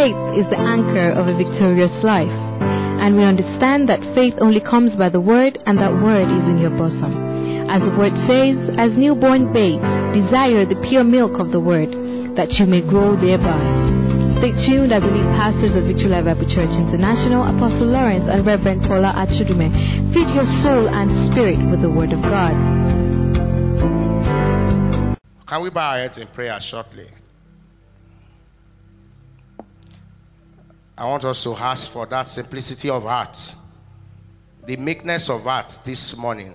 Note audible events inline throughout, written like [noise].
Faith is the anchor of a victorious life. And we understand that faith only comes by the word, and that word is in your bosom. As the word says, as newborn babes, desire the pure milk of the word, that you may grow thereby. Stay tuned as lead pastors of Victory Life Bible Church International, Apostle Lawrence and Reverend Paula Achudume, feed your soul and spirit with the word of God. Can we bow our heads in prayer shortly? I want us to ask for that simplicity of heart, the meekness of heart this morning,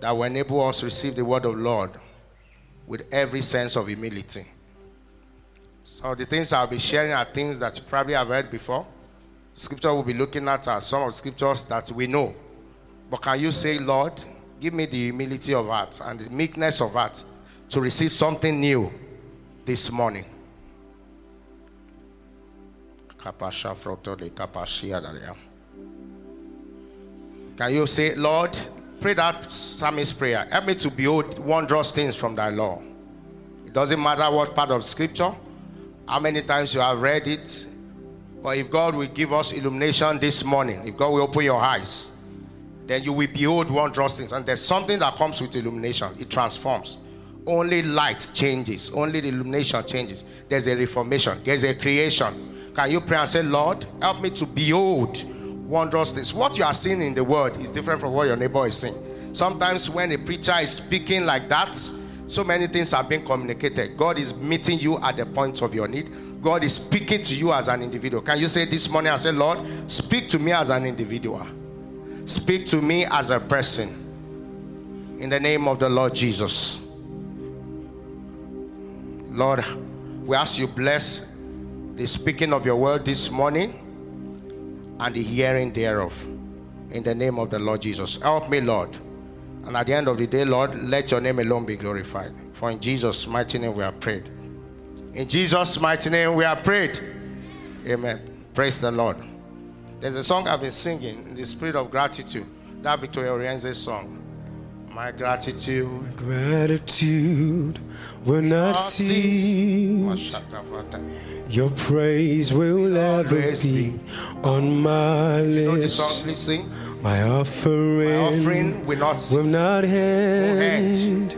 that will enable us to receive the word of Lord with every sense of humility. So the things I'll be sharing are things that you probably have heard before. Scripture will be looking at are some of the scriptures that we know. But can you say, Lord, give me the humility of heart and the meekness of heart to receive something new this morning? Can you say, Lord, pray that psalmist prayer. Help me to behold wondrous things from thy law. It doesn't matter what part of scripture, how many times you have read it, but if God will give us illumination this morning, if God will open your eyes, then you will behold wondrous things. And there's something that comes with illumination, it transforms. Only light changes, only the illumination changes. There's a reformation, there's a creation. Can you pray and say, Lord, help me to behold wondrous things? What you are seeing in the world is different from what your neighbor is seeing. Sometimes when a preacher is speaking like that, so many things are being communicated. God is meeting you at the point of your need. God is speaking to you as an individual. Can you say this morning, I say, Lord, speak to me as an individual. Speak to me as a person. In the name of the Lord Jesus. Lord, we ask you bless the speaking of your word this morning and the hearing thereof. In the name of the Lord Jesus. Help me, Lord. And at the end of the day, Lord, let your name alone be glorified. For in Jesus' mighty name we are prayed. In Jesus' mighty name we are prayed. Amen. Praise the Lord. There's a song I've been singing in the spirit of gratitude. That Victoria Orienze song. My gratitude. Gratitude will not cease. Your praise will ever be on my lips. My offering, My offering will not cease. will not end.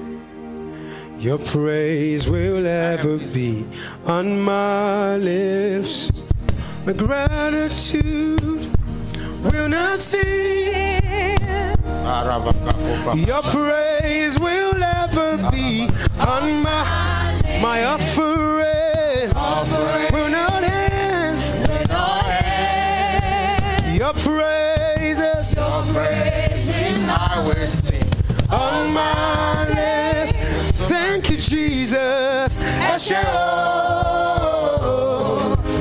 Your praise will ever be on my lips. My gratitude will not cease. Your praise will ever be on my my offering. Will not end. Your praises I will sing. on my lips. Thank you, Jesus. Esheo.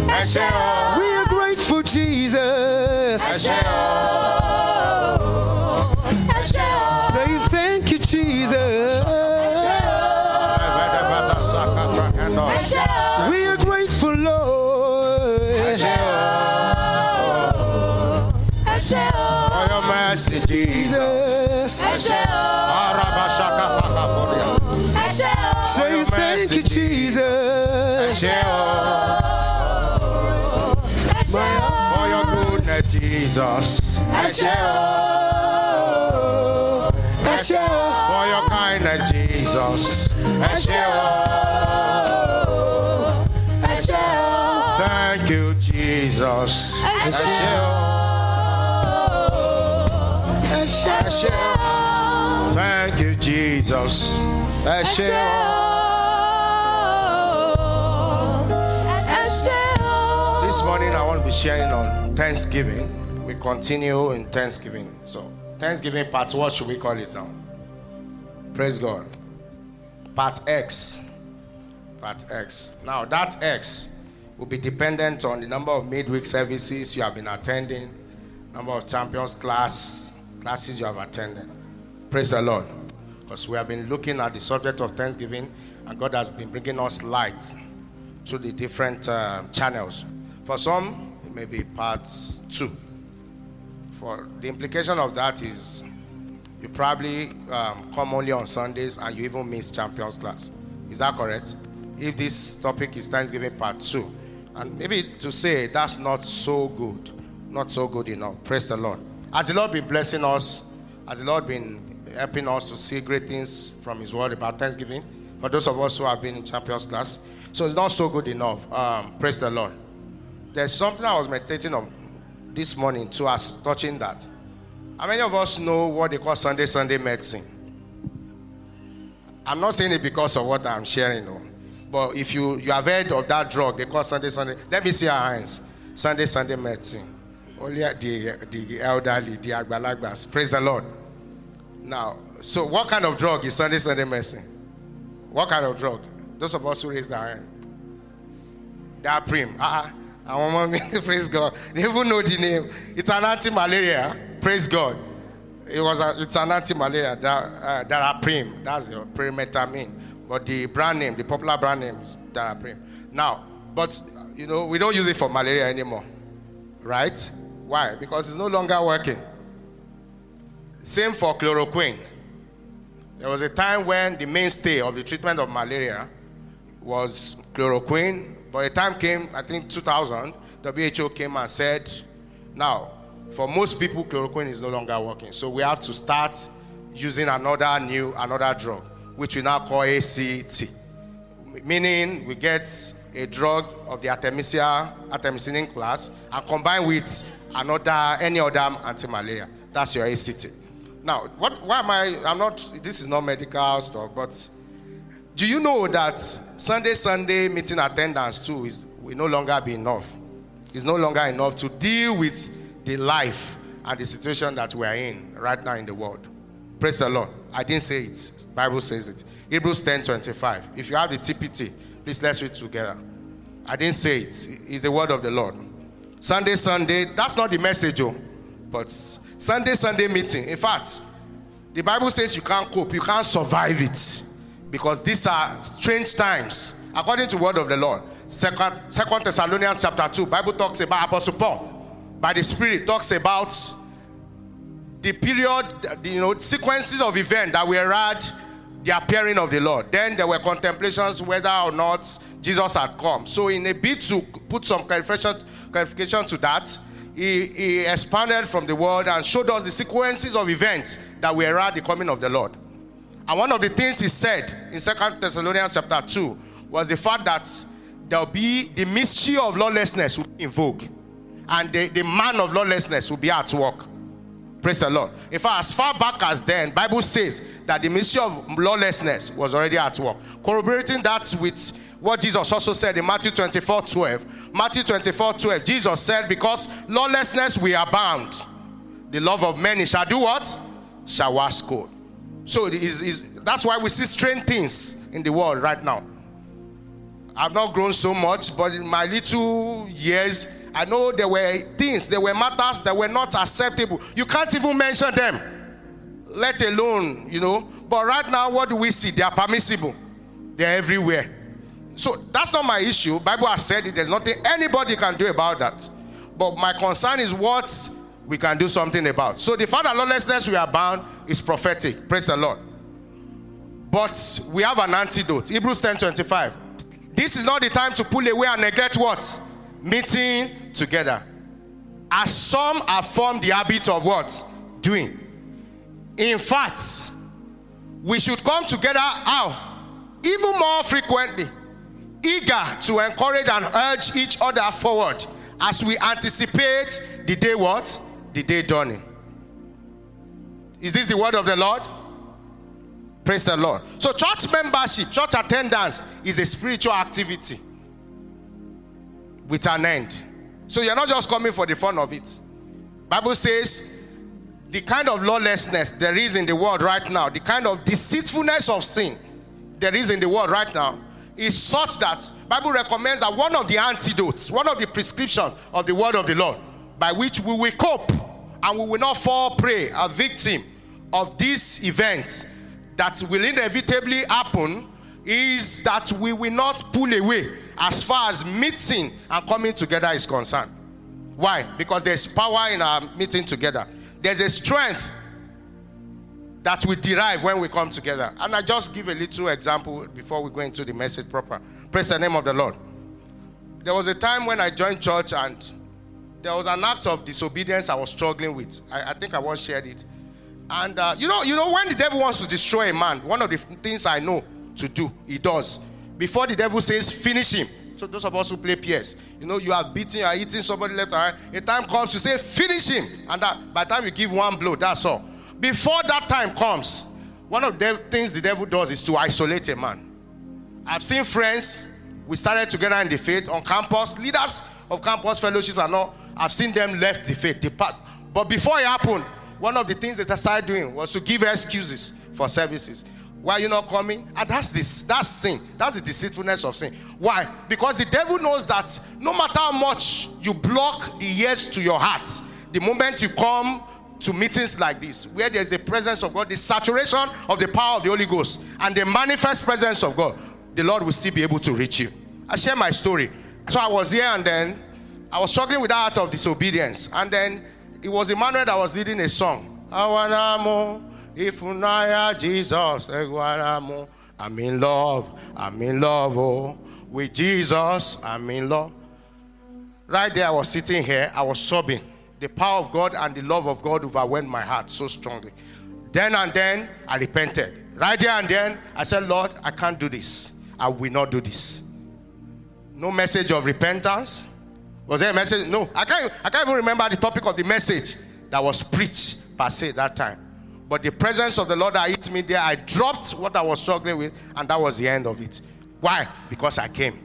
Esheo. We are grateful, Jesus. Say Jesus. For your kindness, Jesus. Thank you, Jesus. Thank you, Jesus. This morning I want to be sharing on Thanksgiving. We continue in Thanksgiving. So, Thanksgiving part, what should we call it now? Praise God. Part X. Part X. Now, that X will be dependent on the number of midweek services you have been attending, number of champions class classes you have attended. Praise the Lord. Because we have been looking at the subject of Thanksgiving, and God has been bringing us light to the different uh, channels. For some, it may be part two. For the implication of that is you probably um, come only on Sundays and you even miss champions class. Is that correct? If this topic is Thanksgiving part two, And maybe to say that's not so good, not so good enough. Praise the Lord. Has the Lord been blessing us? Has the Lord been helping us to see great things from His Word about Thanksgiving? For those of us who have been in Champions class, so it's not so good enough. Um, praise the Lord. There's something I was meditating on this morning to us touching that. How many of us know what they call Sunday Sunday medicine? I'm not saying it because of what I'm sharing, no. But if you, you have heard of that drug, they call Sunday Sunday. Let me see our hands. Sunday Sunday medicine. Only the, the elderly, the agbalagbas. Praise the Lord. Now, so what kind of drug is Sunday Sunday medicine? What kind of drug? Those of us who raise their hand. That prim. Ah, uh-uh. I want praise God. They even know the name. It's an anti-malaria. Praise God. It was a, it's an anti-malaria. That uh, Daraprim. That's the pyrimethamine. But the brand name, the popular brand name is Daraprim. Now, but you know, we don't use it for malaria anymore. Right? Why? Because it's no longer working. Same for chloroquine. There was a time when the mainstay of the treatment of malaria was chloroquine but a time came, I think 2000, WHO came and said, now, for most people, chloroquine is no longer working. So we have to start using another new, another drug, which we now call ACT. Meaning we get a drug of the artemisia, artemisinin class, and combine with another, any other anti-malaria. That's your ACT. Now, what, why am I, I'm not, this is not medical stuff, but do you know that Sunday, Sunday meeting attendance too is will no longer be enough? It's no longer enough to deal with the life and the situation that we are in right now in the world. Praise the Lord. I didn't say it. Bible says it. Hebrews 10 25. If you have the TPT, please let's read together. I didn't say it. It's the word of the Lord. Sunday, Sunday, that's not the message, oh, but Sunday, Sunday meeting. In fact, the Bible says you can't cope, you can't survive it because these are strange times according to word of the lord. Second second thessalonians chapter 2 bible talks about apostle paul by the spirit talks about the period the, you know sequences of events that were had the appearing of the lord. Then there were contemplations whether or not jesus had come. So in a bid to put some clarification clarification to that he, he expanded from the word and showed us the sequences of events that were at the coming of the lord and one of the things he said in Second Thessalonians chapter 2 was the fact that there'll be the mystery of lawlessness will be in vogue. And the, the man of lawlessness will be at work. Praise the Lord. In fact, as far back as then, Bible says that the mystery of lawlessness was already at work. Corroborating that with what Jesus also said in Matthew 24 12. Matthew 24 12, Jesus said, Because lawlessness we are bound, the love of many shall do what? Shall wash cold. So that's why we see strange things in the world right now. I've not grown so much, but in my little years, I know there were things, there were matters that were not acceptable. You can't even mention them, let alone, you know. But right now, what do we see? They are permissible, they're everywhere. So that's not my issue. Bible has said it. There's nothing anybody can do about that. But my concern is what we can do something about. So the fact that lawlessness we are bound is prophetic. Praise the Lord. But we have an antidote. Hebrews 10 25. This is not the time to pull away and neglect what? Meeting together. As some have formed the habit of what? Doing. In fact, we should come together how? Even more frequently. Eager to encourage and urge each other forward as we anticipate the day what? The day dawning. Is this the word of the Lord? Praise the Lord. So, church membership, church attendance is a spiritual activity with an end. So, you're not just coming for the fun of it. Bible says the kind of lawlessness there is in the world right now, the kind of deceitfulness of sin there is in the world right now, is such that Bible recommends that one of the antidotes, one of the prescription of the word of the Lord by which we will cope and we will not fall prey, a victim of these events that will inevitably happen is that we will not pull away as far as meeting and coming together is concerned. Why? Because there's power in our meeting together. There's a strength that we derive when we come together. And I just give a little example before we go into the message proper. Praise the name of the Lord. there was a time when I joined church and there was an act of disobedience I was struggling with. I, I think I once shared it. And uh, you know, you know, when the devil wants to destroy a man, one of the things I know to do, he does. Before the devil says, finish him. So those of us who play PS, you know, you are beating, you are hitting somebody left right. A time comes to say, finish him. And that, by the time you give one blow, that's all. Before that time comes, one of the things the devil does is to isolate a man. I've seen friends, we started together in the faith on campus, leaders of campus fellowships and all. I've seen them left the faith, depart. But before it happened, one of the things that I started doing was to give excuses for services. Why you not coming? And that's this, that's sin. That's the deceitfulness of sin. Why? Because the devil knows that no matter how much you block the ears to your heart, the moment you come to meetings like this, where there's the presence of God, the saturation of the power of the Holy Ghost, and the manifest presence of God, the Lord will still be able to reach you. I share my story. So I was here and then I was struggling with that of disobedience. And then it was Emmanuel that was leading a song. Jesus, I'm in love, I'm in love, oh, with Jesus, I'm in love. Right there, I was sitting here, I was sobbing. The power of God and the love of God overwhelmed my heart so strongly. Then and then, I repented. Right there and then, I said, Lord, I can't do this. I will not do this. No message of repentance. Was there a message? No. I can't, I can't even remember the topic of the message that was preached per se that time. But the presence of the Lord that hit me there, I dropped what I was struggling with, and that was the end of it. Why? Because I came.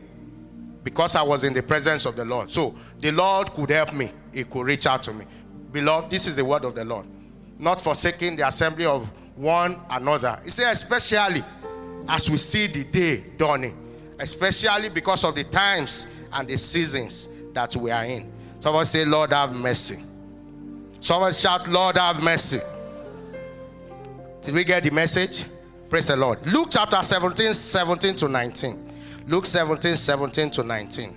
Because I was in the presence of the Lord. So the Lord could help me, He could reach out to me. Beloved, this is the word of the Lord. Not forsaking the assembly of one another. He said, especially as we see the day dawning, especially because of the times and the seasons that we are in. Someone say, Lord, have mercy. Someone shout, Lord, have mercy. Did we get the message? Praise the Lord. Luke chapter 17, 17 to 19. Luke 17, 17 to 19.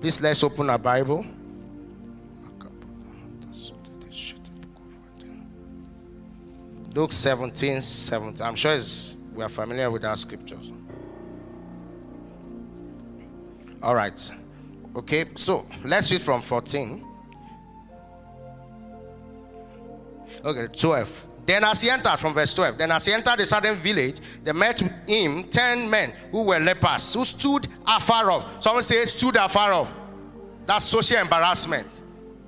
Please let's open our Bible. Luke 17, 17. I'm sure we are familiar with our scriptures. All right. Okay, so let's read from 14. Okay, 12. Then as he entered from verse 12, then as he entered a certain village, they met with him ten men who were lepers, who stood afar off. Someone say stood afar off. That's social embarrassment.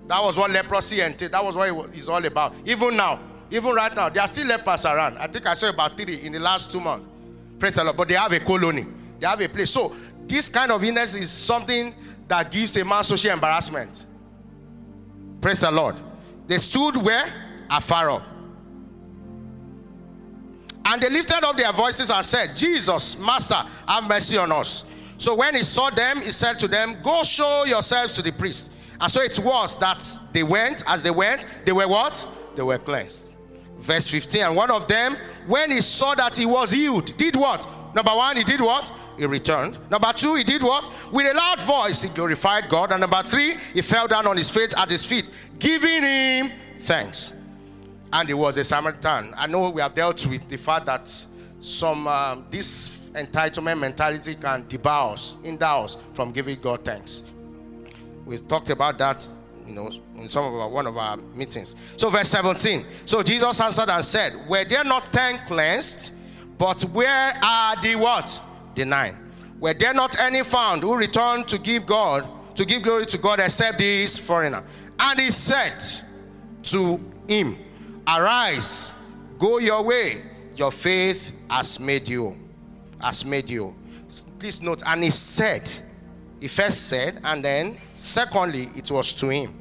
That was what leprosy entailed. That was what it's all about. Even now, even right now, there are still lepers around. I think I saw about three in the last two months. Praise the Lord. But they have a colony. They have a place. So this kind of illness is something that gives a man social embarrassment. Praise the Lord. They stood where? Afar off. And they lifted up their voices and said, Jesus, Master, have mercy on us. So when he saw them, he said to them, Go show yourselves to the priest. And so it was that they went, as they went, they were what? They were cleansed. Verse 15. And one of them, when he saw that he was healed, did what? Number one, he did what? He returned. Number two, he did what? With a loud voice, he glorified God. And number three, he fell down on his face at his feet, giving him thanks and he was a Samaritan. I know we have dealt with the fact that some um, this entitlement mentality can debar us, hinder us from giving God thanks. We talked about that, you know, in some of our, one of our meetings. So verse 17. So Jesus answered and said, "Were there not ten cleansed? But where are the what? The nine. Were there not any found who returned to give God to give glory to God except this foreigner?" And he said to him, Arise, go your way. Your faith has made you. Has made you. Please note, and he said, he first said, and then secondly, it was to him.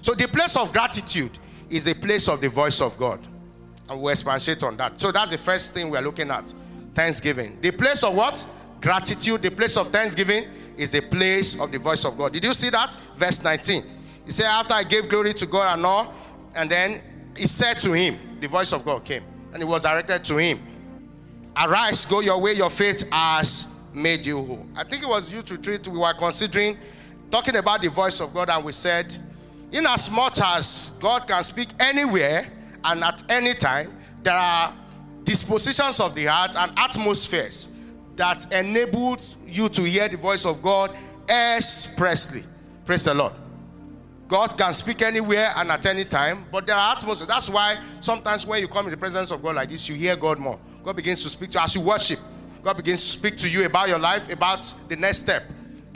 So the place of gratitude is a place of the voice of God. And we'll expatiate on that. So that's the first thing we're looking at. Thanksgiving. The place of what? Gratitude. The place of thanksgiving is the place of the voice of God. Did you see that? Verse 19. He said, After I gave glory to God and all, and then he said to him, the voice of God came, and it was directed to him. Arise, go your way, your faith has made you whole. I think it was youth retreat. We were considering talking about the voice of God, and we said, in as much as God can speak anywhere and at any time, there are dispositions of the heart and atmospheres that enable you to hear the voice of God expressly. Praise the Lord. God can speak anywhere and at any time, but there are atmospheres. That's why sometimes when you come in the presence of God like this, you hear God more. God begins to speak to you as you worship. God begins to speak to you about your life, about the next step.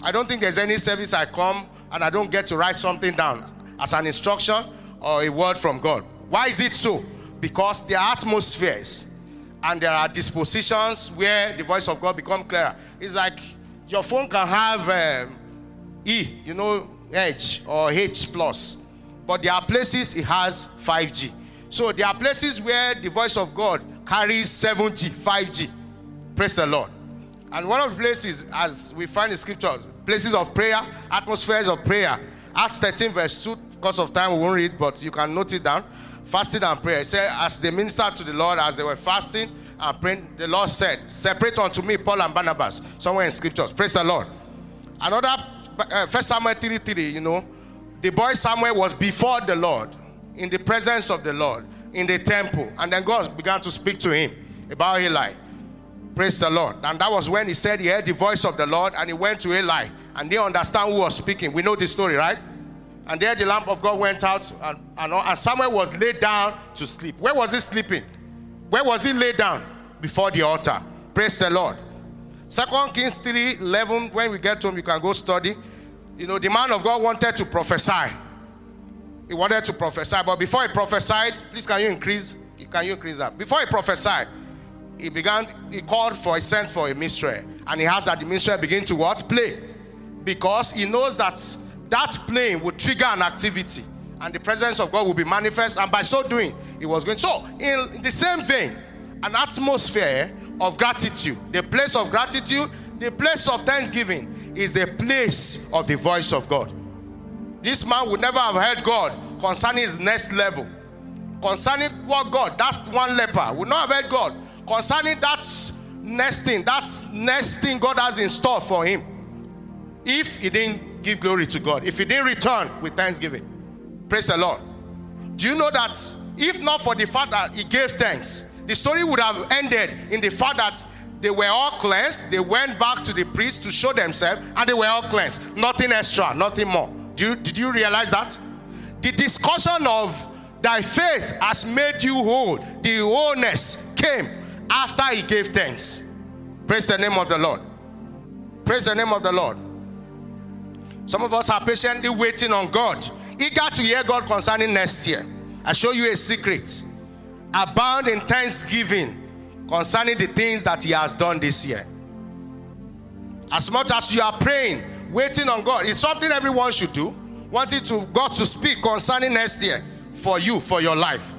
I don't think there's any service I come and I don't get to write something down as an instruction or a word from God. Why is it so? Because are atmospheres and there are dispositions where the voice of God become clearer. It's like your phone can have um, E, you know, H or H plus, but there are places it has 5G. So there are places where the voice of God carries 7G, 5G. Praise the Lord. And one of the places, as we find in scriptures, places of prayer, atmospheres of prayer. Acts 13, verse 2, because of time we won't read, but you can note it down. Fasting and prayer. He said, as they ministered to the Lord, as they were fasting and praying, the Lord said, Separate unto me Paul and Barnabas. Somewhere in scriptures. Praise the Lord. Another, uh, First Samuel 3 3, you know, the boy Samuel was before the Lord, in the presence of the Lord, in the temple. And then God began to speak to him about Eli. Praise the Lord. And that was when he said he heard the voice of the Lord and he went to Eli and they understand who was speaking. We know the story, right? And there the lamp of God went out and, and, and Samuel was laid down to sleep. Where was he sleeping? Where was he laid down? Before the altar. Praise the Lord. Second Kings 3 11, when we get to home, you can go study. You know, the man of God wanted to prophesy. He wanted to prophesy, but before he prophesied, please can you increase? Can you increase that? Before he prophesied, he began, he called for, he sent for a minstrel. And he has that the minstrel begin to what? Play. Because he knows that that playing would trigger an activity. And the presence of God will be manifest. And by so doing, he was going. So, in the same vein, an atmosphere of gratitude, the place of gratitude, the place of thanksgiving is the place of the voice of God. This man would never have heard God concerning his next level. Concerning what God, that's one leper, would not have heard God concerning that next thing, that next thing God has in store for him. If he didn't give glory to God, if he didn't return with thanksgiving. Praise the Lord. Do you know that if not for the fact that he gave thanks, the story would have ended in the fact that they were all cleansed, they went back to the priest to show themselves, and they were all cleansed. Nothing extra, nothing more. Do you, did you realize that? The discussion of thy faith has made you whole, the wholeness came after he gave thanks. Praise the name of the Lord. Praise the name of the Lord. Some of us are patiently waiting on God, eager to hear God concerning next year. I show you a secret. Abound in thanksgiving concerning the things that He has done this year. As much as you are praying, waiting on God, it's something everyone should do. Wanting to God to speak concerning next year for you, for your life.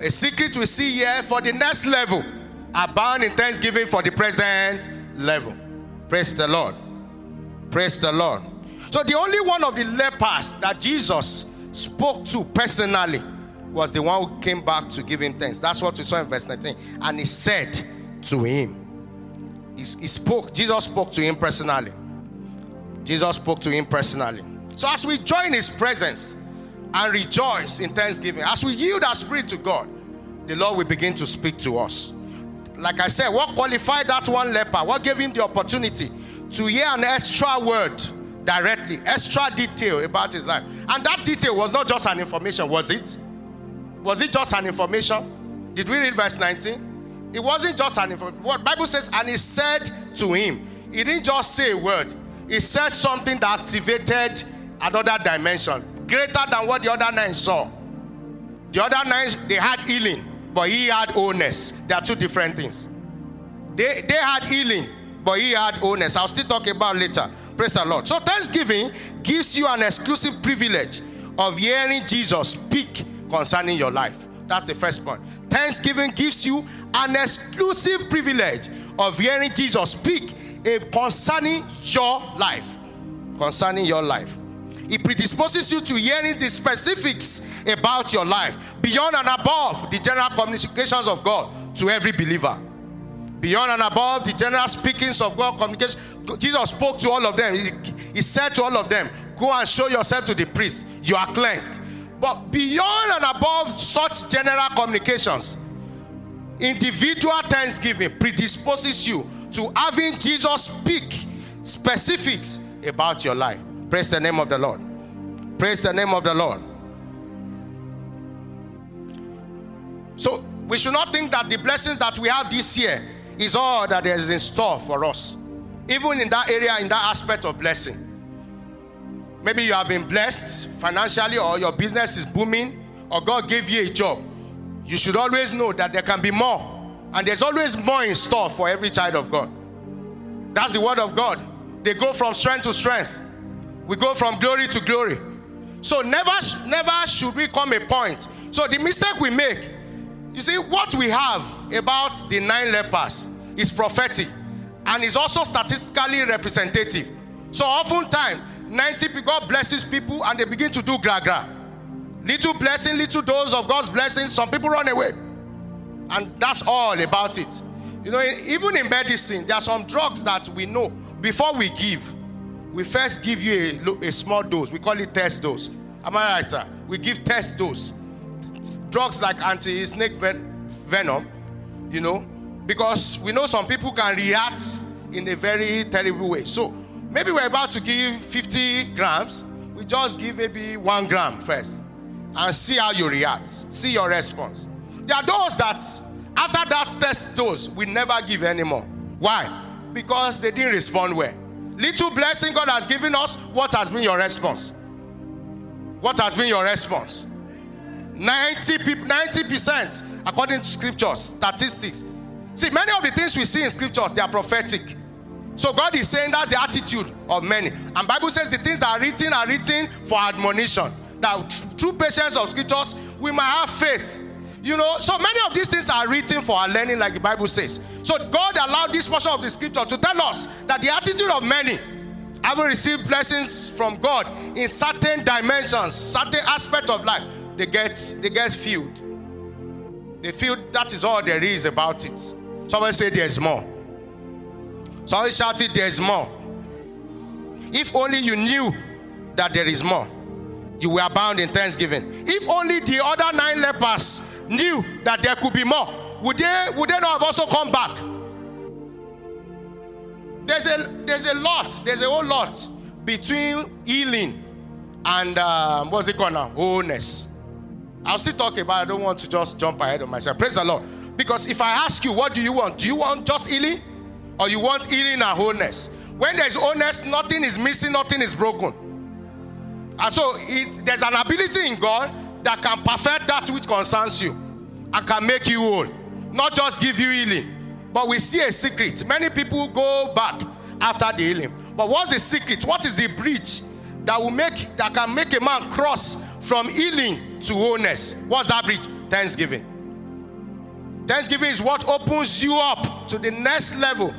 A secret we see here for the next level. Abound in thanksgiving for the present level. Praise the Lord. Praise the Lord. So the only one of the lepers that Jesus spoke to personally was the one who came back to give him thanks. That's what we saw in verse 19. And he said to him, he, he spoke, Jesus spoke to him personally. Jesus spoke to him personally. So as we join his presence, and rejoice in thanksgiving. As we yield our spirit to God, the Lord will begin to speak to us. Like I said, what qualified that one leper? What gave him the opportunity to hear an extra word directly, extra detail about his life? And that detail was not just an information, was it? Was it just an information? Did we read verse 19? It wasn't just an information. What Bible says, and he said to him, he didn't just say a word, he said something that activated another dimension greater than what the other nine saw. The other nine, they had healing, but he had wholeness. They are two different things. They, they had healing, but he had wholeness. I'll still talk about later. Praise the Lord. So, Thanksgiving gives you an exclusive privilege of hearing Jesus speak concerning your life. That's the first point. Thanksgiving gives you an exclusive privilege of hearing Jesus speak concerning your life. Concerning your life. It predisposes you to hearing the specifics about your life beyond and above the general communications of God to every believer. Beyond and above the general speakings of God communication, Jesus spoke to all of them. He, he said to all of them, Go and show yourself to the priest. You are cleansed. But beyond and above such general communications, individual thanksgiving predisposes you to having Jesus speak specifics about your life. Praise the name of the Lord. Praise the name of the Lord. So we should not think that the blessings that we have this year is all that there is in store for us. Even in that area, in that aspect of blessing. Maybe you have been blessed financially, or your business is booming, or God gave you a job. You should always know that there can be more. And there's always more in store for every child of God. That's the word of God. They go from strength to strength. We go from glory to glory. So never, never should we come a point. So the mistake we make, you see, what we have about the nine lepers is prophetic and is also statistically representative. So oftentimes, 90 people, God blesses people and they begin to do gra. Little blessing, little dose of God's blessing, some people run away. And that's all about it. You know, even in medicine, there are some drugs that we know before we give, we first give you a, a small dose. We call it test dose. Am I right, sir? We give test dose. Drugs like anti snake ven- venom, you know, because we know some people can react in a very terrible way. So maybe we're about to give 50 grams, we just give maybe one gram first and see how you react, see your response. There are those that after that test dose, we never give anymore. Why? Because they didn't respond well. Little blessing God has given us, what has been your response? What has been your response? 90 people, 90% according to scriptures, statistics. See, many of the things we see in scriptures, they are prophetic. So God is saying that's the attitude of many. And Bible says the things that are written are written for admonition. Now, through patience of scriptures, we might have faith. You know, so many of these things are written for our learning, like the Bible says. So God allowed this portion of the scripture to tell us that the attitude of many having received blessings from God in certain dimensions, certain aspect of life, they get they get filled. They feel that is all there is about it. Somebody say there's more. Somebody shouted, There's more. If only you knew that there is more, you were bound in thanksgiving. If only the other nine lepers knew that there could be more, would they would they not have also come back? There's a there's a lot, there's a whole lot between healing and um, what's it called now? Wholeness. I'll still talk about. I don't want to just jump ahead of myself. Praise the Lord. Because if I ask you, what do you want? Do you want just healing? Or you want healing and wholeness? When there's wholeness, nothing is missing, nothing is broken. And so it, there's an ability in God that can perfect that which concerns you and can make you whole. Not just give you healing. But we see a secret. Many people go back after the healing. But what's the secret? What is the bridge that will make that can make a man cross from healing to wholeness? What's that bridge? Thanksgiving. Thanksgiving is what opens you up to the next level.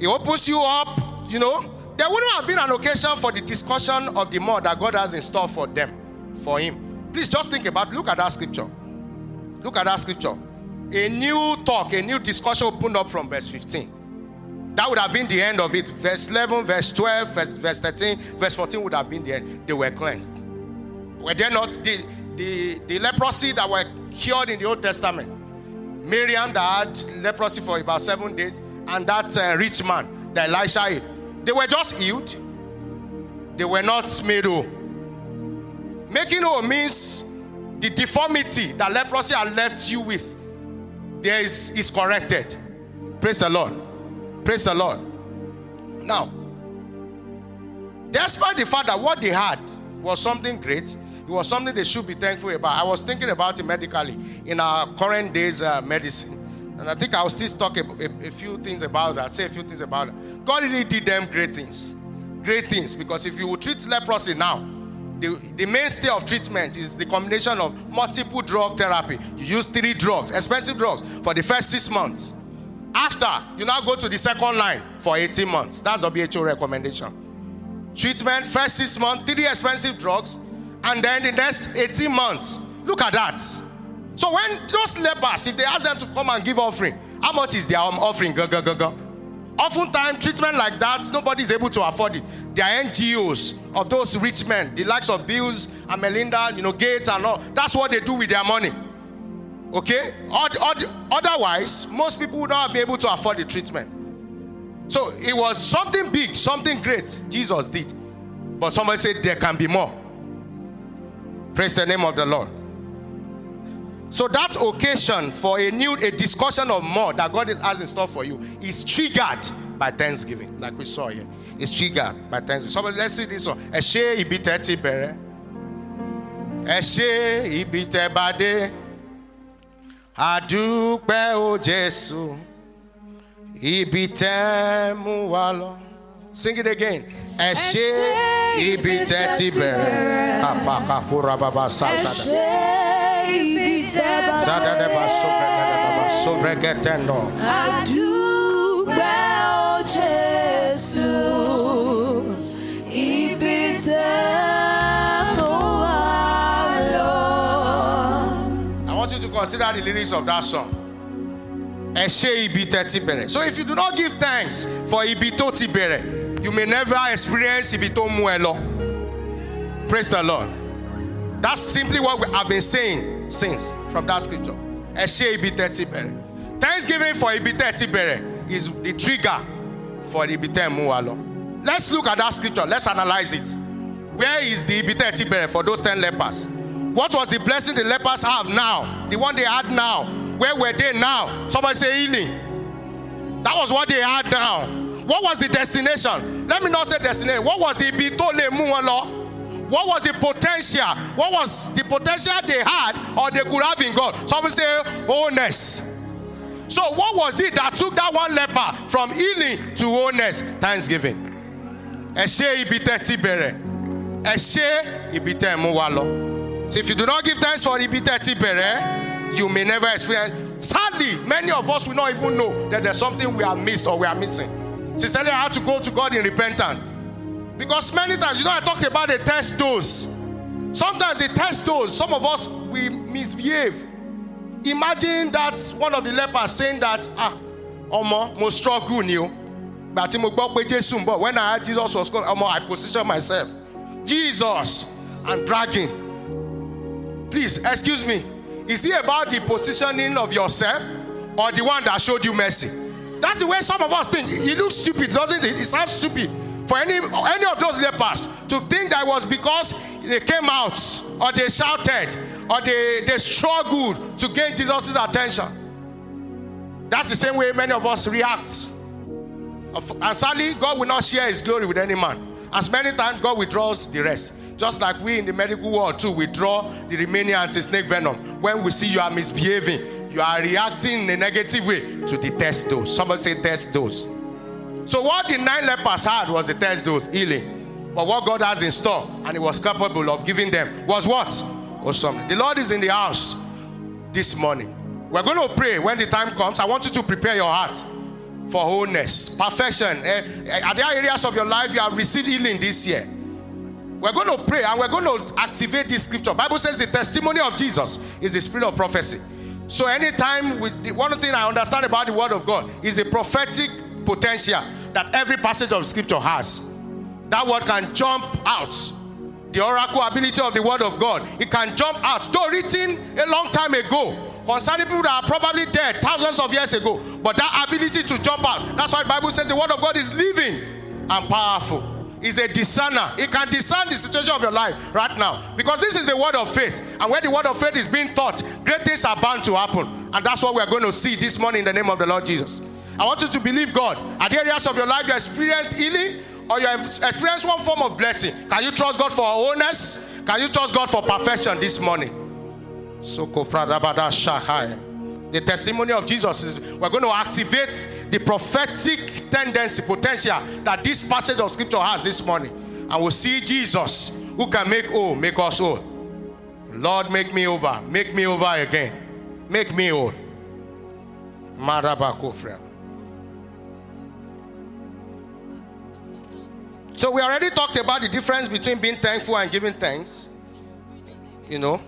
It opens you up, you know. There wouldn't have been an occasion for the discussion of the more that God has in store for them, for him. Please just think about look at that scripture. Look at that scripture. A new talk, a new discussion opened up from verse 15. That would have been the end of it. Verse 11, verse 12, verse, verse 13, verse 14 would have been the end. They were cleansed. Were they not the, the, the leprosy that were cured in the Old Testament? Miriam that had leprosy for about seven days, and that uh, rich man that Elisha hid. They were just healed. They were not made whole. Making whole means the deformity that leprosy had left you with there is, is corrected. Praise the Lord. Praise the Lord. Now, despite the fact that what they had was something great, it was something they should be thankful about. I was thinking about it medically in our current days uh, medicine. And I think I'll still talk a, a, a, few things about that, say a few things about it. God really did them great things. Great things. Because if you would treat leprosy now, the, the mainstay of treatment is the combination of multiple drug therapy. You use three drugs, expensive drugs, for the first six months. After, you now go to the second line for 18 months. That's the WHO recommendation. Treatment, first six months, three expensive drugs, and then the next 18 months. Look at that. So when those lepers, if they ask them to come and give offering, how much is their um, offering? Go, go, go, go. Oftentimes, treatment like that, nobody is able to afford it. There are NGOs of those rich men, the likes of Bills and Melinda, you know, Gates and all. That's what they do with their money. Okay? Otherwise, most people would not be able to afford the treatment. So it was something big, something great Jesus did. But somebody said there can be more. Praise the name of the Lord. So that occasion for a new a discussion of more that God has in store for you is triggered by Thanksgiving, like we saw here. It's triggered by Thanksgiving. Somebody let's see this one. Eshe ibite ti bere. Eshe ibite bade. Adúpẹ́ o Jésù. Wa lọ. Sing it again. Eshe ibite ti bere. Apaka fura baba sa Zada de ba sovre de ba sovre getendo. I want you to consider the lyrics of that song. Eshe ibi tẹ́tí bẹ̀rẹ̀. So if you do not give thanks for ibi tó ti bẹ̀rẹ̀, you may never experience ibi tó mú ẹ lọ. Praise the Lord. That's simply what we have been saying since from that scripture. Thanksgiving for ibi tẹ́tí bẹ̀rẹ̀ is the trigger for the ibi tẹ́ mú wa lọ. Let's look at that scripture. Let's analyze it. Where is the ibi tẹ́tí bẹ̀rẹ̀ for those ten lepers? What was the blessing the lepers have now? The one they had now. Where were they now? Somebody say healing. That was what they had now. What was the destination? Let me not say destination. What was the? What was the potential? What was the potential they had or they could have in God? Somebody say wholeness. So what was it that took that one leper from healing to wholeness? Thanksgiving. Ẹ ṣé ibi bẹ̀rẹ̀. Ẹ ṣé ibi tẹ́. So if you do not give thanks for ibi bẹ̀rẹ̀, you may never experience. Sadly, many of us will not even know that there's something we are missed or we are missing. Sincerely, I had to go to God in repentance. Because many times, you know, I talked about the test dose. Sometimes the test dose, some of us we misbehave. Imagine that one of the lepers saying that, ah, Omo, mo struggle ni. But. When I heard Jesus was called, Omo, I position myself. Jesus, and bragging. Please, excuse me. Is it about the positioning of yourself or the one that showed you mercy? That's the way some of us think. It looks stupid, doesn't it? It sounds stupid for any any of those lepers to think that was because they came out or they shouted or they, they struggled to gain Jesus' attention. That's the same way many of us react. And sadly, God will not share his glory with any man. As many times God withdraws the rest. Just like we in the medical world too withdraw the remaining anti-snake venom. When we see you are misbehaving, you are reacting in a negative way to the test dose. Somebody say test dose. So what the nine lepers had was the test dose, healing. But what God has in store, and He was capable of giving them, was what? Was something. The Lord is in the house this morning. We're going to pray when the time comes. I want you to prepare your heart for wholeness, perfection. Uh, are there areas of your life you have received healing this year? We're going to pray and we're going to activate this scripture. Bible says the testimony of Jesus is the spirit of prophecy. So anytime with the, one thing I understand about the word of God is a prophetic potential that every passage of scripture has. That word can jump out. The oracle ability of the word of God, it can jump out. Though written a long time ago, concerning people that are probably dead thousands of years ago, but that ability to jump out. That's why Bible says the word of God is living and powerful. Is a discerner. It can discern the situation of your life right now. Because this is the word of faith. And where the word of faith is being taught, great things are bound to happen. And that's what we're going to see this morning in the name of the Lord Jesus. I want you to believe God. Are there areas of your life you experienced healing or you have experienced one form of blessing? Can you trust God for wholeness? Can you trust God for perfection this morning? The testimony of Jesus is we're going to activate the prophetic tendency, potential that this passage of scripture has this morning. And we'll see Jesus who can make whole, make us whole. Lord, make me over, make me over again, make me whole. Marabakofra. So we already talked about the difference between being thankful and giving thanks. You know,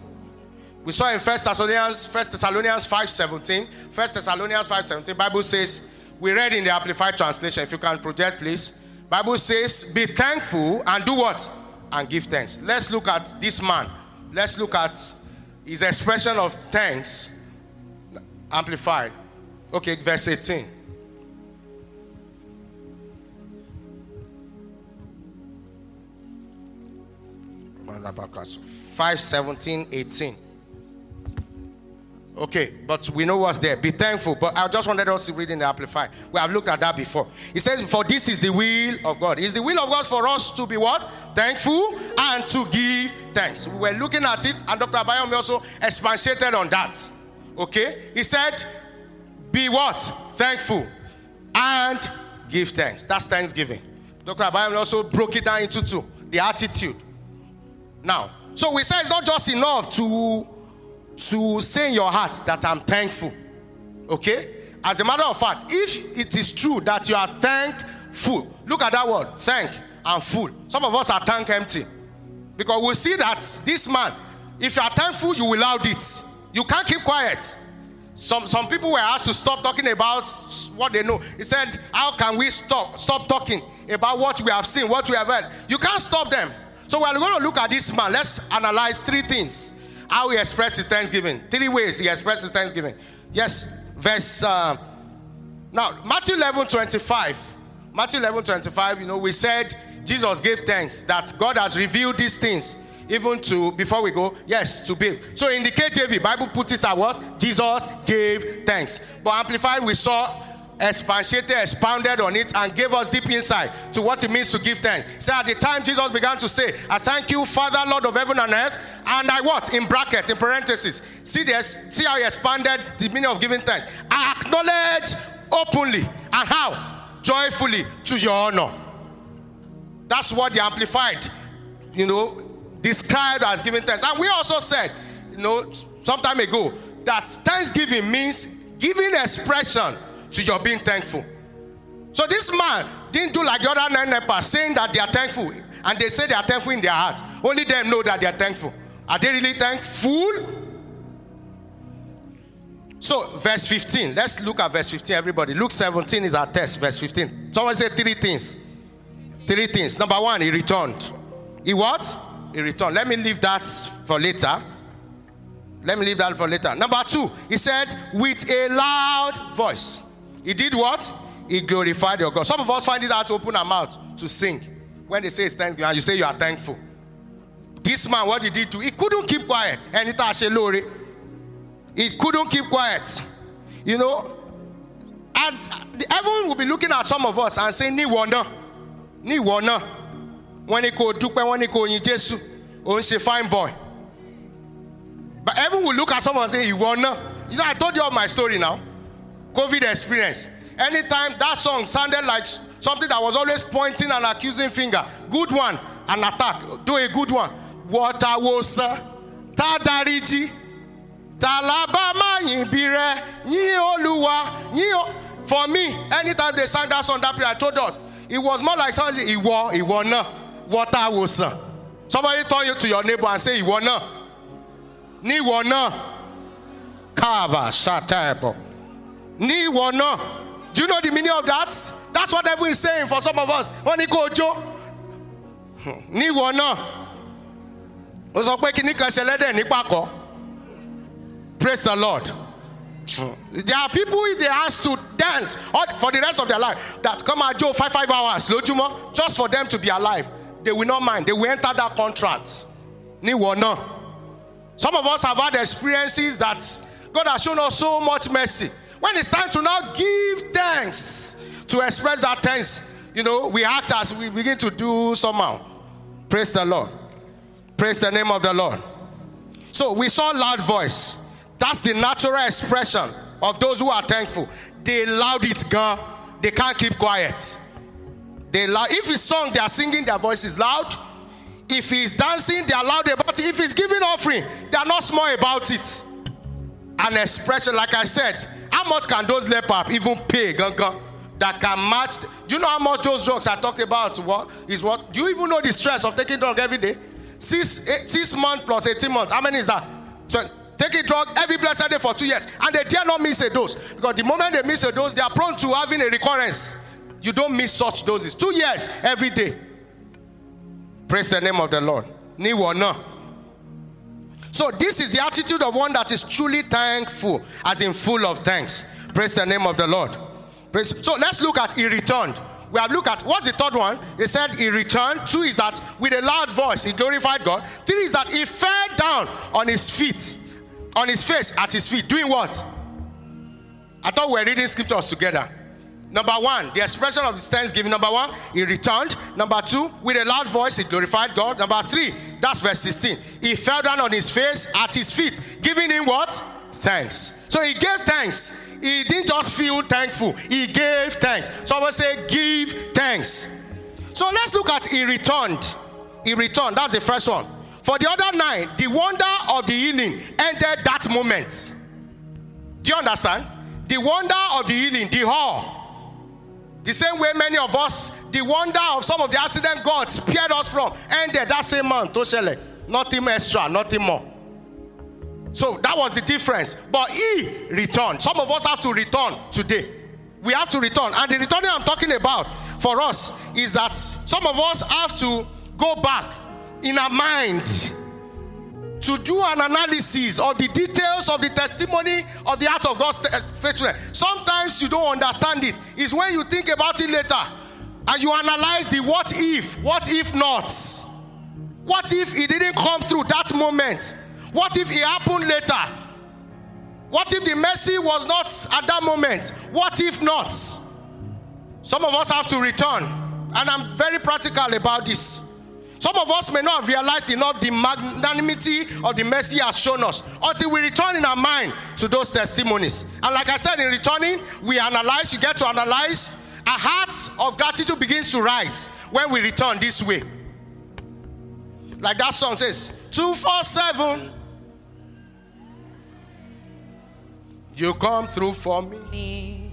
we saw in First Thessalonians, First Thessalonians 5:17. First Thessalonians 5:17. Bible says, we read in the Amplified Translation. If you can project, please. Bible says, be thankful and do what? And give thanks. Let's look at this man. Let's look at his expression of thanks. Amplified. Okay, verse 18. Five, seventeen, eighteen. 18. Okay, but we know what's there. Be thankful. But I just wanted us to read in the Amplify. We have looked at that before. It says, For this is the will of God. Is the will of God for us to be what? Thankful and to give thanks. We were looking at it, and Dr. Abayomi also expatiated on that. Okay? He said, Be what? Thankful and give thanks. That's thanksgiving. Dr. Abayomi also broke it down into two the attitude. Now, so we say it's not just enough to to say in your heart that I'm thankful. Okay? As a matter of fact, if it is true that you are thankful, look at that word, thank and full. Some of us are thank empty. Because we see that this man, if you are thankful, you will loud it. You can't keep quiet. Some, some people were asked to stop talking about what they know. He said, How can we stop stop talking about what we have seen, what we have heard? You can't stop them. So we're going to look at this man. Let's analyze three things how he expresses thanksgiving. Three ways he expresses thanksgiving. Yes, verse. Uh, now, Matthew 11 25. Matthew 11 25, you know, we said Jesus gave thanks that God has revealed these things even to before we go yes to be so in the kjv bible puts it as what jesus gave thanks but amplified we saw expatiated, expounded on it, and gave us deep insight to what it means to give thanks. So at the time Jesus began to say, I thank you, Father, Lord of heaven and earth, and I what? In brackets, in parentheses. See this? See how he expanded the meaning of giving thanks. I acknowledge openly. And how? Joyfully to your honor. That's what the Amplified, you know, described as giving thanks. And we also said, you know, some time ago, that thanksgiving means giving expression to your being thankful. So this man didn't do like the other nine lepers saying that they are thankful. And they say they are thankful in their heart. Only them know that they are thankful. Are they really thankful? So, verse 15. Let's look at verse 15, everybody. Luke 17 is our test. Verse 15. Someone say three things. Three things. Number one, he returned. He what? He returned. Let me leave that for later. Let me leave that for later. Number two, he said, with a loud voice. He did what? He glorified your God. Some of us find it hard to open our mouth to sing. When they say it's thanksgiving, and you say you are thankful. This man, what he did he do? He couldn't keep quiet. And it He couldn't keep quiet. You know, and everyone will be looking at some of us and saying, Ni wonder. Ni wonder. When he could do when he could in Jesus, oh, she fine boy. But everyone will look at someone and say, You wonder. You know, I told you all my story now. COVID experience. Anytime that song sounded like something that was always pointing and accusing finger, good one, an attack, do a good one. What I was, Tadariji, Talabama Yimbire, Yi Oluwa, Yi. For me, anytime they sang that song that period, I told us, it was more like something, Iwo, Iwo na, what I was. Somebody turn you to your neighbor and say, Iwo na, Ni Iwo na, Kaba, Satabo. Ni wọ̀nà. Do you know the meaning of that? That's what everyone is saying for some of us. Ní kó jó. Ní wọ̀nà. Ó sọ pé kíní kan ṣẹlẹ́dẹ̀ ní pàkọ́. Praise the Lord. [laughs] There are people they ask to dance for the rest of their life that come and do five five hours lójúmọ́ just for them to be alive. They will not mind. They will enter that contract. Ní wọ̀nà. Some of us have had experiences that God has shown us so much mercy. When it's time to now give thanks, to express that thanks, you know, we act as we begin to do somehow. Praise the Lord. Praise the name of the Lord. So we saw loud voice. That's the natural expression of those who are thankful. They loud it, God. They can't keep quiet. They loud. If it's song, they are singing, their voice is loud. If he's dancing, they are loud about it. If he's giving offering, they are not small about it. An expression, like I said, how much can those lepers even pay, that can match? Do you know how much those drugs I talked about? What is what? Do you even know the stress of taking drug every day? Six, eight, six months plus 18 months. How many is that? So, taking drug every blessed day for two years. And they dare not miss a dose. Because the moment they miss a dose, they are prone to having a recurrence. You don't miss such doses. Two years every day. Praise the name of the Lord. Ni no. So, this is the attitude of one that is truly thankful, as in full of thanks. Praise the name of the Lord. Praise. So, let's look at he returned. We have looked at what's the third one? He said he returned. Two is that with a loud voice he glorified God. Three is that he fell down on his feet, on his face at his feet, doing what? I thought we were reading scriptures together. Number one, the expression of his thanksgiving. Number one, he returned. Number two, with a loud voice, he glorified God. Number three, that's verse 16. He fell down on his face at his feet, giving him what? Thanks. So he gave thanks. He didn't just feel thankful, he gave thanks. So I Someone say, give thanks. So let's look at he returned. He returned. That's the first one. For the other nine, the wonder of the healing ended that moment. Do you understand? The wonder of the healing, the hall. The same way many of us, the wonder of some of the accident God spared us from, ended that same month. Nothing extra, nothing more. So that was the difference. But he returned. Some of us have to return today. We have to return. And the returning I'm talking about for us is that some of us have to go back in our mind to do an analysis of the details of the testimony of the heart of God's eh, faithfulness. Sometimes you don't understand it. It's when you think about it later and you analyze the what if, what if not. What if it didn't come through that moment? What if it happened later? What if the mercy was not at that moment? What if not? Some of us have to return, and I'm very practical about this. Some of us may not have realized enough the magnanimity of the mercy has shown us until we return in our mind to those testimonies. And like I said, in returning, we analyze, you get to analyze. A heart of gratitude begins to rise when we return this way. Like that song says, 247 You come through for me.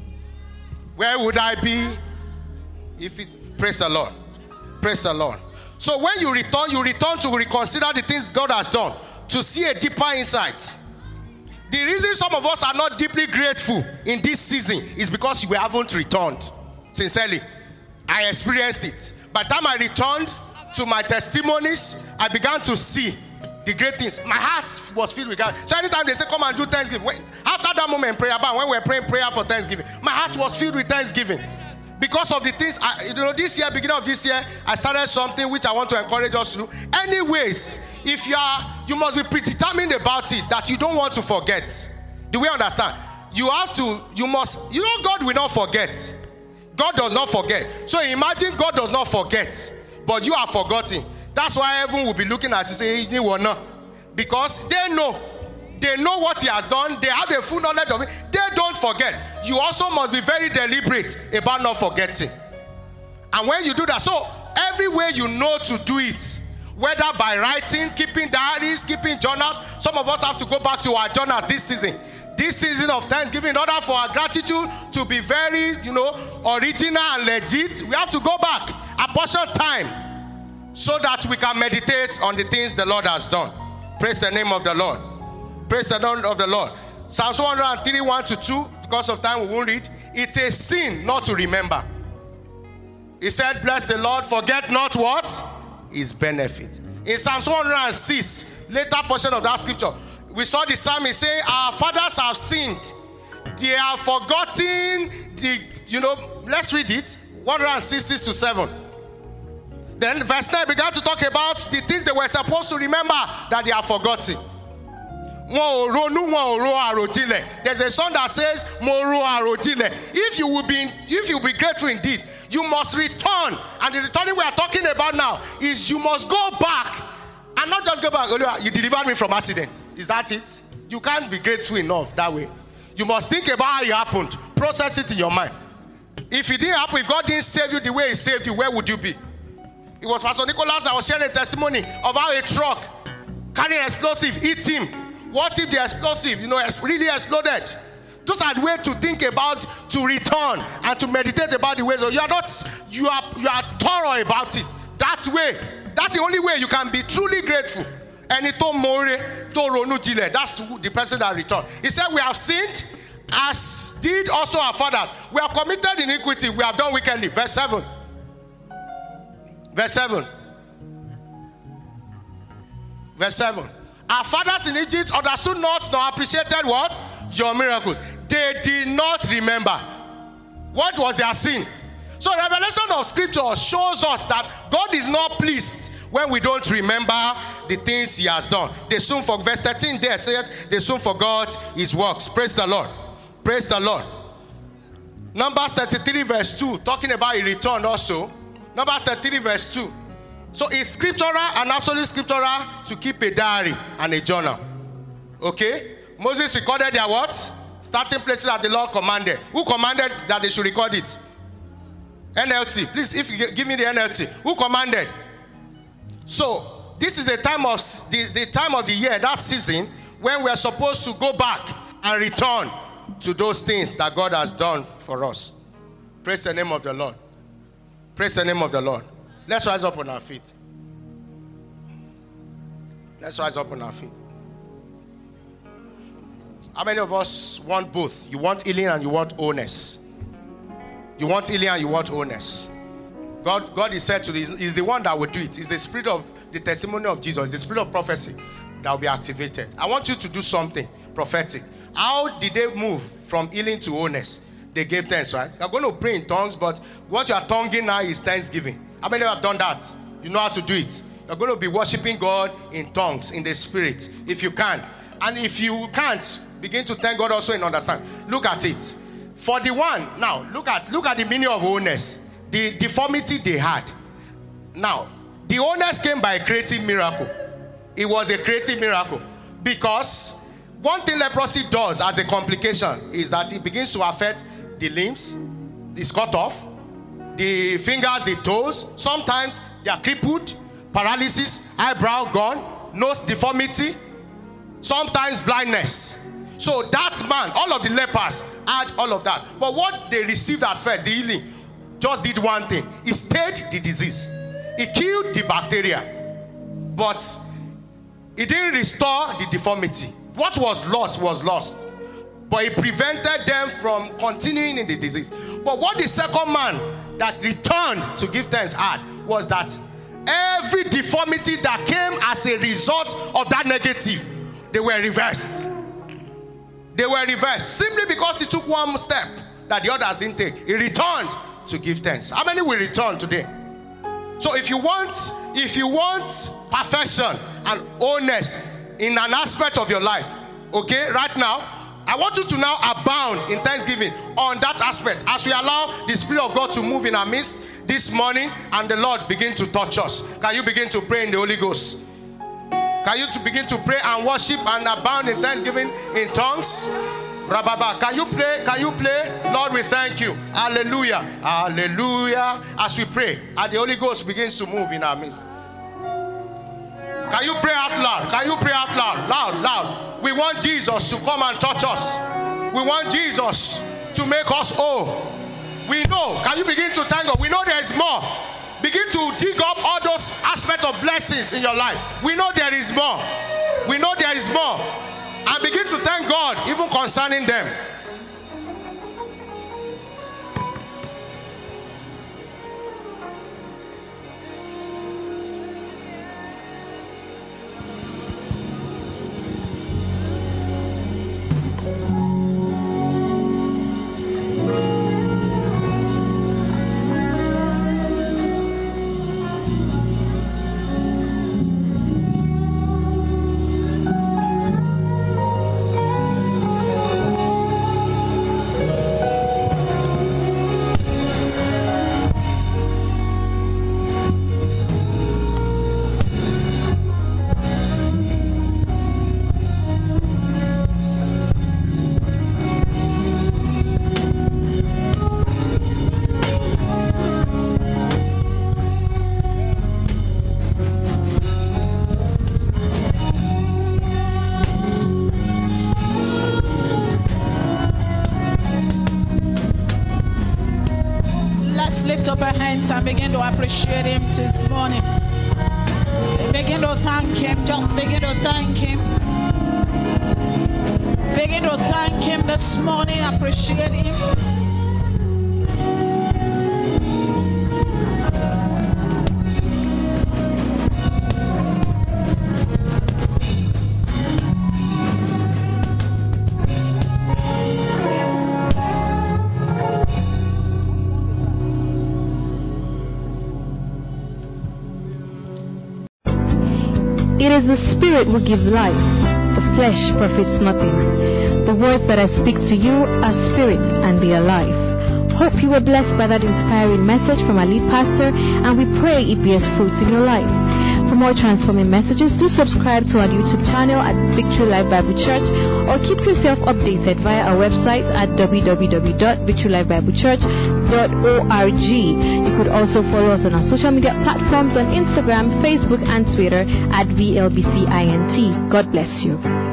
Where would I be if it praise the Lord? Praise the Lord. So when you return, you return to reconsider the things God has done, to see a deeper insight. The reason some of us are not deeply grateful in this season is because we haven't returned. Sincerely, I experienced it. By the time I returned to my testimonies, I began to see the great things. My heart was filled with God. So anytime they say, Come and do Thanksgiving, when, after that moment, prayer, when we were praying prayer for Thanksgiving, my heart was filled with Thanksgiving. Because of the things, I, you know, this year, beginning of this year, I started something which I want to encourage us to do. Anyways, if you are, you must be predetermined about it that you don't want to forget. Do we understand? You have to, you must, you know, God will not forget. God does not forget. So imagine God does not forget, but you are forgotten. That's why heaven will be looking at you saying, You will not. Because they know. They know what he has done. They have the full knowledge of it. They don't forget. You also must be very deliberate about not forgetting. And when you do that, so every way you know to do it, whether by writing, keeping diaries, keeping journals, some of us have to go back to our journals this season. This season of Thanksgiving, in order for our gratitude to be very, you know, original and legit, we have to go back, apportion time so that we can meditate on the things the Lord has done. Praise the name of the Lord. Praise the name of the Lord. Psalms 103, 1 to 2, because of time we won't read. It's a sin not to remember. He said, Bless the Lord, forget not what? His benefit. In Psalms 106, later portion of that scripture, we saw the psalmist say, Our fathers have sinned. They have forgotten the, you know, let's read it 106, 6 to 7. Then verse 9 began to talk about the things they were supposed to remember that they are forgotten. There's a song that says, If you will be if you be grateful indeed, you must return. And the returning we are talking about now is you must go back and not just go back. You delivered me from accident. Is that it? You can't be grateful enough that way. You must think about how it happened, process it in your mind. If it didn't happen, if God didn't save you the way He saved you, where would you be? It was Pastor Nicholas that was sharing a testimony of how a truck carrying explosive hit him. What if the explosive, you know, really exploded? Those are the way to think about, to return, and to meditate about the ways of you are not, you are you are thorough about it. That way, that's the only way you can be truly grateful. And it more to That's the person that returned. He said, We have sinned as did also our fathers. We have committed iniquity, we have done wickedly. Verse 7. Verse 7. Verse 7. Our fathers in Egypt understood not nor appreciated what? Your miracles. They did not remember. What was their sin? So, revelation of scripture shows us that God is not pleased when we don't remember the things He has done. They soon forgot, verse 13 there said, they soon forgot His works. Praise the Lord. Praise the Lord. Numbers 33, verse 2, talking about a return also. Numbers 33, verse 2. So it's scriptural and absolute scriptural to keep a diary and a journal. Okay? Moses recorded their what? Starting places that the Lord commanded. Who commanded that they should record it? NLT. Please, if you give me the NLT. Who commanded? So this is the time of the, the time of the year, that season, when we are supposed to go back and return to those things that God has done for us. Praise the name of the Lord. Praise the name of the Lord. Let's rise up on our feet. Let's rise up on our feet. How many of us want both? You want healing and you want wholeness. You want healing and you want wholeness. God, God is said to this, is the one that will do it. It's the spirit of the testimony of Jesus, the spirit of prophecy that will be activated. I want you to do something prophetic. How did they move from healing to wholeness? They gave thanks, right? You're going to pray in tongues, but what you are tonguing now is thanksgiving. How many of you have done that? You know how to do it. You're going to be worshiping God in tongues, in the spirit, if you can. And if you can't, begin to thank God also and understand. Look at it. For the one, now look at look at the meaning of wholeness, the deformity they had. Now, the wholeness came by a creative miracle. It was a creative miracle because one thing leprosy does as a complication is that it begins to affect the limbs, it's cut off, the fingers, the toes. Sometimes they are crippled, paralysis, eyebrow gone, nose deformity, sometimes blindness. So that man, all of the lepers had all of that. But what they received at first, the healing, just did one thing. It stayed the disease. It killed the bacteria. But it didn't restore the deformity. What was lost was lost. But it prevented them from continuing in the disease. But what the second man that returned to give thanks had was that every deformity that came as a result of that negative, they were reversed. They were reversed simply because he took one step that the others didn't take. He returned to give thanks. How many will return today? So if you want, if you want perfection and wholeness in an aspect of your life, okay, right now, I want you to now abound in thanksgiving on that aspect as we allow the Spirit of God to move in our midst this morning and the Lord begin to touch us. Can you begin to pray in the Holy Ghost? Can you to begin to pray and worship and abound in thanksgiving in tongues? Rababa, can you pray? Can you play? Lord, we thank you. Hallelujah. Hallelujah. As we pray, and the Holy Ghost begins to move in our midst. Can you pray out loud? Can you pray out loud? Loud, loud. We want Jesus to come and touch us. We want Jesus to make us whole. We know. Can you begin to thank God? We know there is more. Begin to dig up all those aspects of blessings in your life. We know there is more. We know there is more. And begin to thank God even concerning them. Begin to appreciate Him this morning. Begin to thank Him. Just begin to thank Him. Begin to thank Him this morning. Appreciate Him. Spirit who gives life, the flesh profits nothing. The words that I speak to you are spirit and they are life. Hope you were blessed by that inspiring message from our lead pastor, and we pray it bears fruits in your life. For more transforming messages, do subscribe to our YouTube channel at Victory Life Bible Church or keep yourself updated via our website at www.victorylifebiblechurch.org. You could also follow us on our social media platforms on Instagram, Facebook, and Twitter at VLBCINT. God bless you.